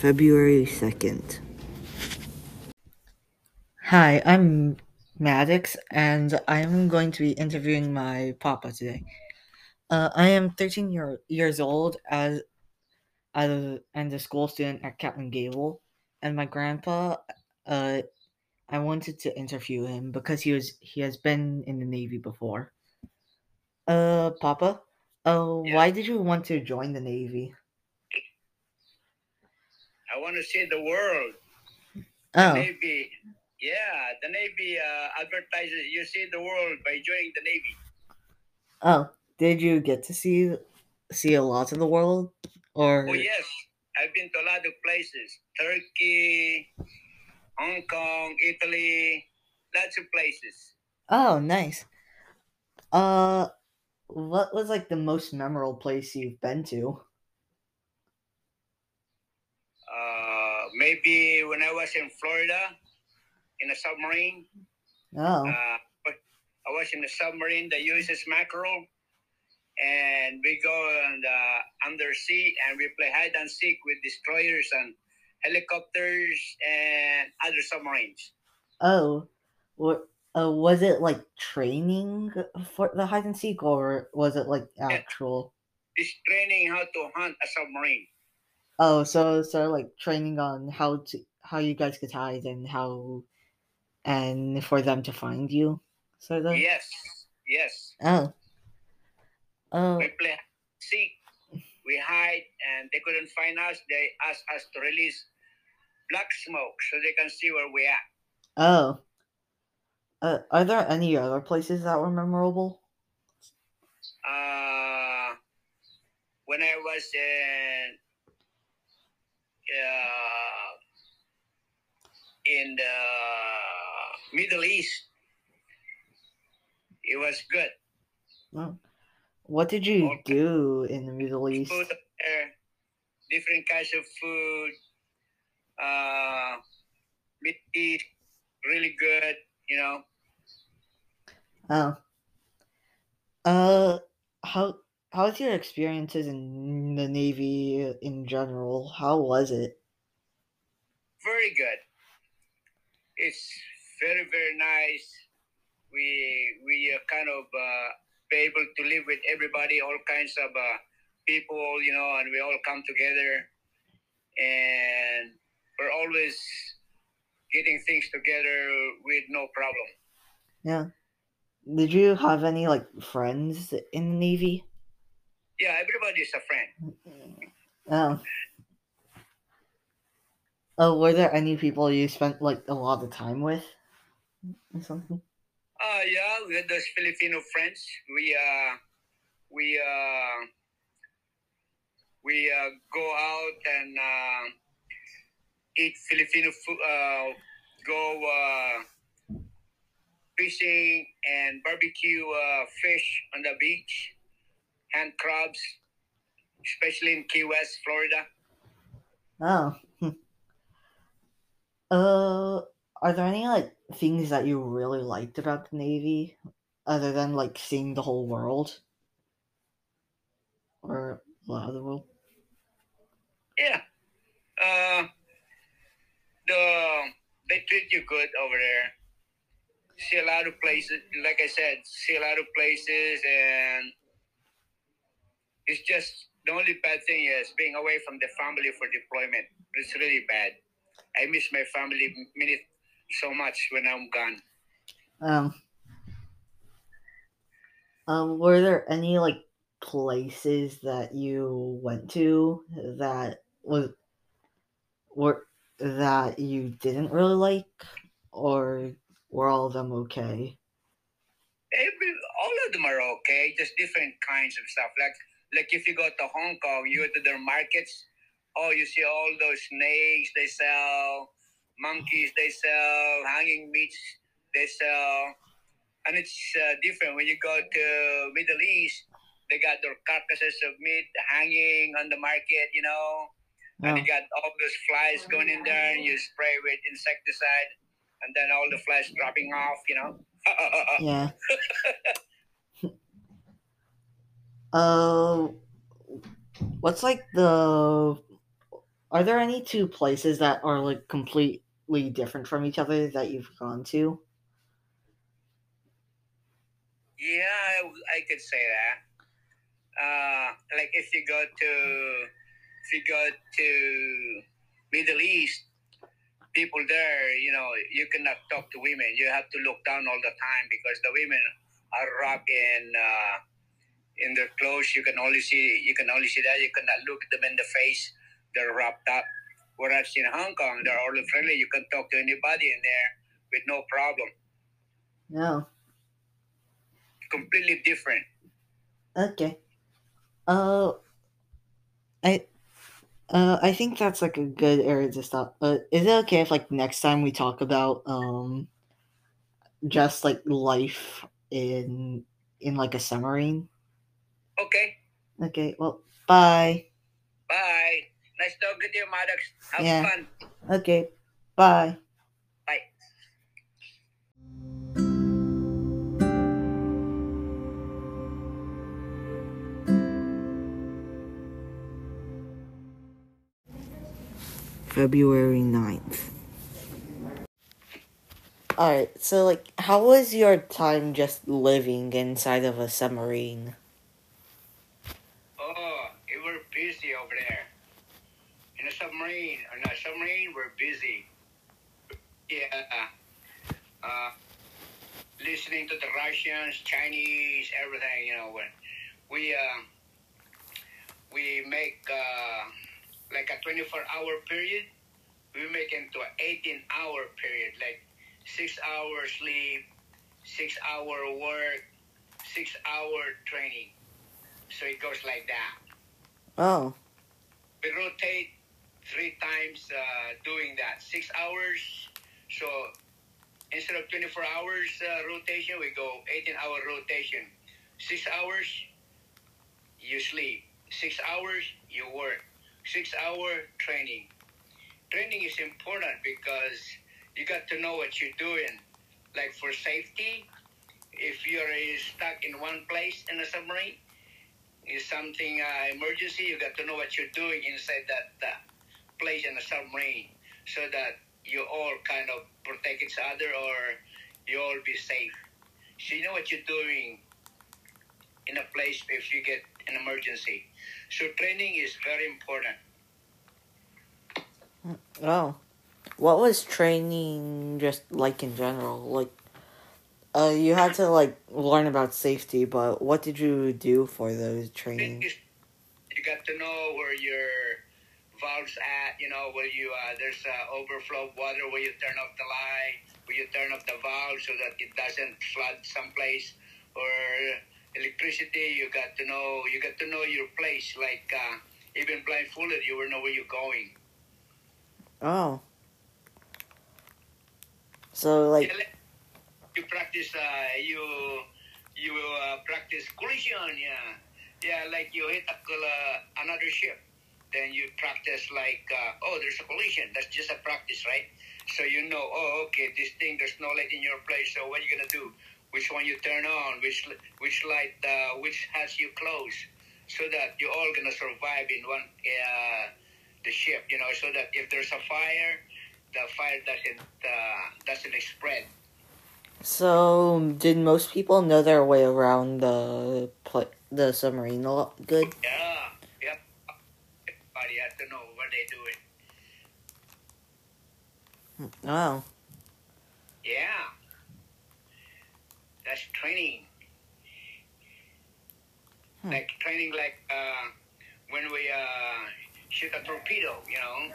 February 2nd. Hi, I'm Maddox, and I'm going to be interviewing my papa today. Uh, I am 13 year, years old as, as a, and a school student at Captain Gable, and my grandpa, uh, I wanted to interview him because he was he has been in the Navy before. Uh, Papa, uh, Yeah. why did you want to join the Navy? I want to see the world. Oh, Navy. Yeah, the Navy uh, advertises you see the world by joining the Navy. oh, did you get to see see a lot of the world, or Oh, yes. I've been to a lot of places Turkey, Hong Kong, Italy, lots of places. Oh, nice. Uh, what was like the most memorable place you've been to? Uh, maybe when I was in Florida in a submarine, Oh, uh, I was in a submarine, that uses Mackerel, and we go on the undersea and we play hide and seek with destroyers and helicopters and other submarines. oh, what? Uh, was it like training for the hide and seek, or was it like actual? It's training how to hunt a submarine. Oh, so so like training on how to how you guys could hide and how and for them to find you, sort of. Yes, yes. Oh. Oh. We play seek, we hide, and they couldn't find us. They asked us to release black smoke so they can see where we are. Oh. Uh, are there any other places that were memorable? uh, when I was in in the Middle East, it was good. What did you Okay. do in the Middle East? Food different kinds of food. Uh, East, really good. You know, Oh. Uh, how how's your experiences in the Navy in general? How was it? very good. It's very very nice. We we are kind of uh, be able to live with everybody, all kinds of uh, people, you know, and we all come together, and we're always getting things together with no problem. Yeah. Did you have any like friends in the Navy? Yeah, everybody's a friend. Oh. Oh, were there any people you spent like a lot of time with? Or something? Uh, yeah, we had those Filipino friends. We uh, we uh, we uh, go out and uh, eat Filipino food. Uh, go uh, fishing and barbecue uh, fish on the beach, hand crabs, especially in Key West, Florida. Oh. Uh, are there any like things that you really liked about the Navy, other than like seeing the whole world, or a lot of the world? Yeah. Uh, the they treat you good over there. See a lot of places, like I said, see a lot of places, and it's just the only bad thing is being away from the family for deployment. It's really bad. I miss my family minute so much when I'm gone. Um. Um, were there any like places that you went to that was were that you didn't really like, or were all of them okay? Every all of them are okay, just different kinds of stuff. Like like if you go to Hong Kong, you go to their markets. Oh, you see all those snakes they sell, monkeys they sell, hanging meats they sell, and it's uh, different when you go to Middle East. They got their carcasses of meat hanging on the market, you know, and you got all those flies going in there, and you spray with insecticide, and then all the flies dropping off, you know. yeah. Uh, what's like the Are there any two places that are like completely different from each other that you've gone to? Yeah, I, I could say that. Uh, like if you go to if you go to Middle East, people there, you know, you cannot talk to women. You have to look down all the time because the women are in uh, in their clothes. You can only see you can only see that. You cannot look them in the face. They're wrapped up. Whereas in Hong Kong, they're all friendly. You can talk to anybody in there with no problem. No. Completely different. Okay. Uh, I, uh, I think that's like a good area to stop. Uh, is it okay if like next time we talk about um, just like life in in like a submarine? Okay. Okay. Well, bye. Bye. Nice talking to you, Maddox. Have Yeah. fun. Okay. Bye. Bye. February 9th. All right. So like, how was your time just living inside of a submarine? Oh, we were busy over there. In a submarine, in a submarine, we're busy. Yeah. Uh, listening to the Russians, Chinese, everything. You know, when we uh, we make uh, like a 24-hour period, we make into an 18-hour period, like six hours sleep, six-hour work, six-hour training. So it goes like that. Oh. We rotate three times uh, doing that. Six hours. So instead of 24 hours uh, rotation, we go 18 hour rotation. Six hours, you sleep. Six hours, you work. Six hour training. Training is important because you got to know what you're doing. Like for safety, if you're stuck in one place in a submarine, is something uh, emergency, you got to know what you're doing inside that uh, place in a submarine, so that you all kind of protect each other or you all be safe. So you know what you're doing in a place if you get an emergency. So training is very important. Oh. What was training just like in general? Like uh you had to like learn about safety, but what did you do for those training? you got to know where your at, you know, where you uh, there's uh, overflow water where you turn off the light, where you turn off the valve so that it doesn't flood someplace, or electricity. You got to know you got to know your place. Like uh, even blindfolded, you will know where you're going. Oh. So like you practice. Uh, you you uh, practice collision. Yeah, yeah. Like you hit a, uh, another ship, then you practice like, uh, oh, there's a collision. That's just a practice, right? So you know, oh, okay, this thing there's no light in your place. So what are you gonna do? Which one you turn on? Which which light? Uh, which has you close? So that you're all gonna survive in one uh, the ship. You know, so that if there's a fire, the fire doesn't uh, doesn't spread. so did most people know their way around the the submarine a lot good? Yeah, yep. Everybody has to know what they doing. Oh. Yeah, that's training. Hmm. Like training, like uh, when we uh, shoot a torpedo, you know,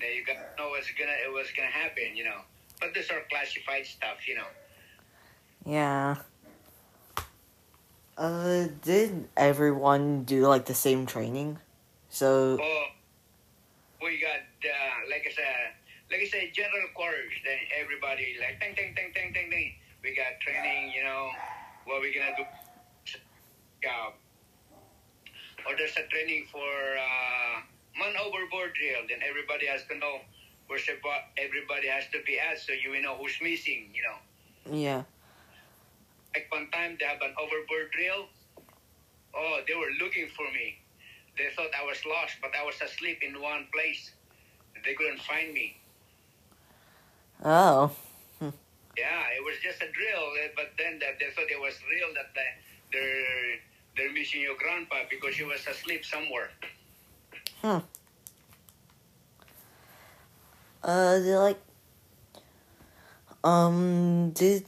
then you got to know what's gonna what's gonna happen, you know. But these are classified stuff, you know. Yeah. Uh did everyone do like the same training? So Oh, we got uh, like I said, like general quarters. Then everybody like ting ting ting ting ting ting. We got training, you know, what we gonna do. Job. Or there's a training for uh, man overboard drill. Then everybody has to know where everybody has to be at, so you know who's missing. You know, yeah. like one time they have an overboard drill. Oh, they were looking for me. They thought I was lost, but I was asleep in one place. they couldn't find me. Oh. Yeah, it was just a drill, eh, but then that they thought it was real that they, they're they're missing your grandpa because he was asleep somewhere. Hmm. Uh, did, like, um, did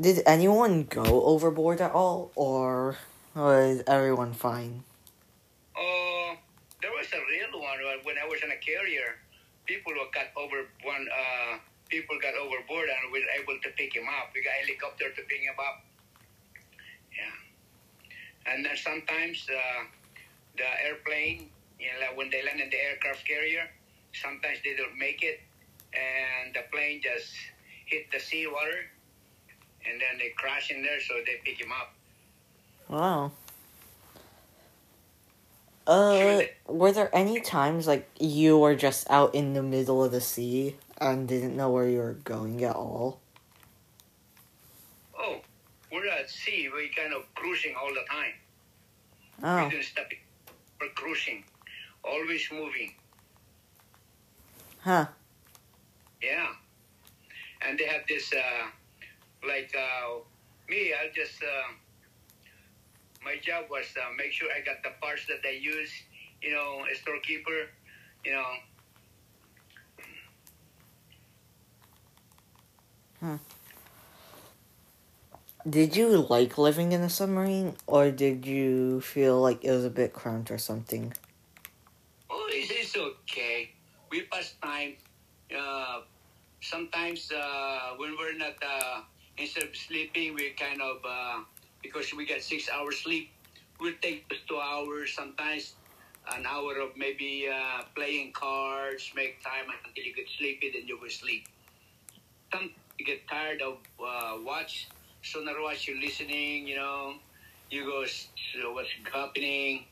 did anyone go overboard at all, or was everyone fine? Oh, there was a real one uh, when I was in a carrier. People got over one. Uh, people got overboard and we were able to pick him up. We got helicopter to pick him up. Yeah, and then sometimes uh, the airplane, you know, like when they land in the aircraft carrier, sometimes they don't make it, and the plane just hit the seawater, and then they crash in there, so they pick him up. Wow. Uh, were there any times like you were just out in the middle of the sea and didn't know where you were going at all? Oh, we're at sea. We're kind of cruising all the time. Oh, We didn't stop. We're cruising, always moving. huh. Yeah, and they have this uh, like uh, me. I just uh, my job was uh, make sure I got the parts that they use. You know, a storekeeper. You know, Did you like living in a submarine, or did you feel like it was a bit cramped or something? oh, it's, it's okay. We pass time. Uh, sometimes uh, when we're not uh, instead of sleeping, we kind of uh, because we get six hours sleep, we'll take just two hours. Sometimes an hour of maybe uh, playing cards, make time until you get sleepy, then you will sleep. Some you get tired of uh, watch, sonar watch you listening. You know, you go so what's happening,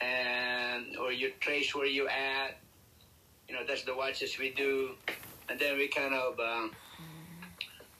and or you trace where you at. You know, that's the watches we do, and then we kind of uh,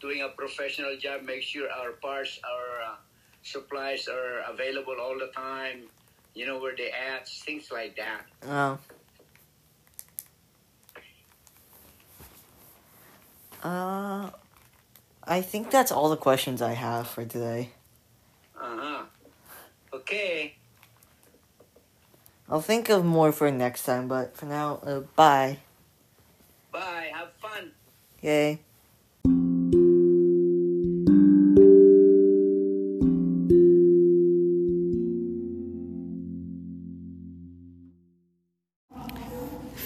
doing a professional job. Make sure our parts, are uh, supplies are available all the time. You know where they at, things like that. Oh. Uh, I think that's all the questions I have for today. Uh huh. Okay. I'll think of more for next time, but for now, uh, bye. Bye. Have fun. Yay.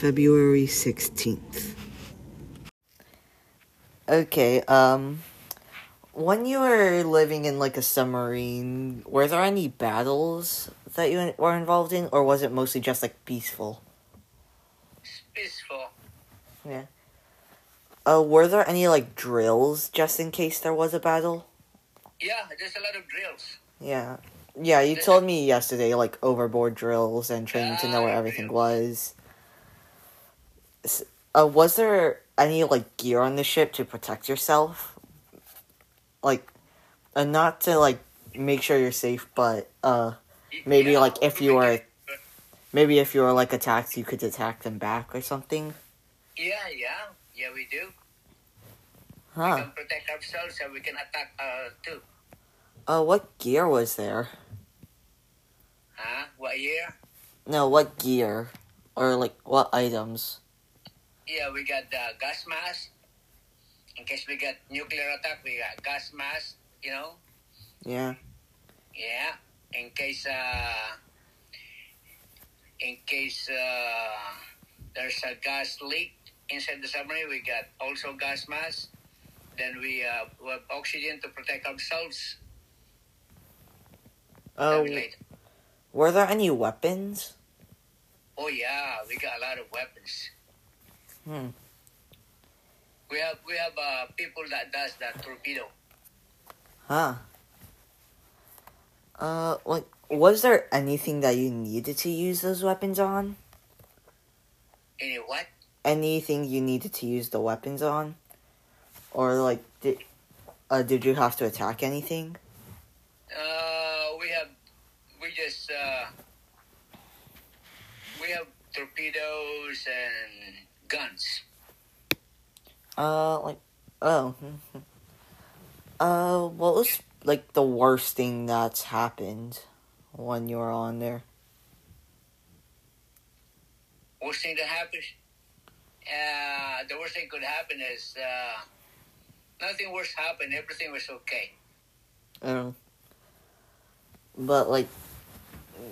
February 16th. Okay, um, when you were living in like a submarine, were there any battles that you were involved in, or was it mostly just like peaceful? It's peaceful. Yeah. Uh, were there any like drills just in case there was a battle? Yeah, there's a lot of drills. Yeah. Yeah, you told me yesterday, like overboard drills and training to know where Ah, everything drills. was. Uh, was there any like gear on the ship to protect yourself? Like, uh, not to like make sure you're safe, but uh, maybe Yeah, like if you we were, maybe if you were like attacked, you could attack them back or something. Yeah, yeah, yeah. We do. We can protect ourselves and we can attack uh, too. Uh, what gear was there? Huh? What year? No, what gear or like what items? Yeah, we got the gas mask. In case we get nuclear attack, we got gas mask. You know. Yeah. Yeah. In case uh, in case uh, there's a gas leak inside the submarine, we got also gas mask. Then we uh, we have oxygen to protect ourselves. Oh. That'll be later. were there any weapons? Oh yeah, we got a lot of weapons. Hmm. We have we have uh, people that does that torpedo. Huh. Uh, like, was there anything that you needed to use those weapons on? Any what? Anything you needed to use the weapons on? Or, like, did, uh, did you have to attack anything? Uh, we have we just uh, we have torpedoes and guns. Uh, like, oh. Uh, what was, like, the worst thing that's happened when you were on there? Worst thing that happened? Uh, the worst thing could happen is uh, nothing worse happened. Everything was okay. Um, but, like,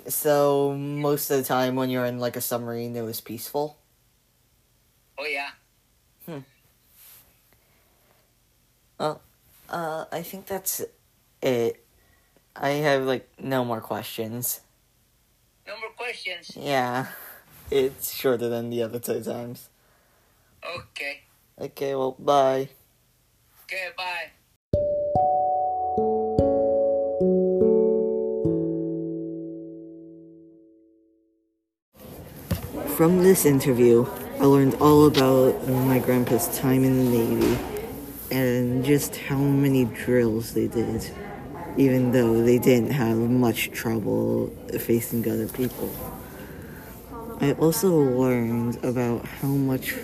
so most of the time when you're in, like, a submarine, it was peaceful? Oh yeah. Hmm. Well, Uh, I think that's it. I have, like, no more questions. No more questions. Yeah, it's shorter than the other two times. Okay. Okay, well, bye. Okay. Bye. From this interview, I learned all about my grandpa's time in the Navy and just how many drills they did, even though they didn't have much trouble facing other people. I also learned about how much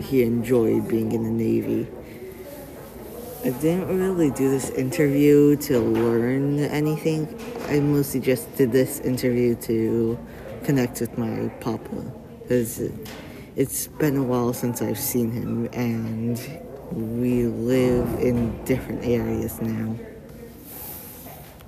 he enjoyed being in the Navy. I didn't really do this interview to learn anything. I mostly just did this interview to connect with my papa because it's been a while since I've seen him and we live in different areas now.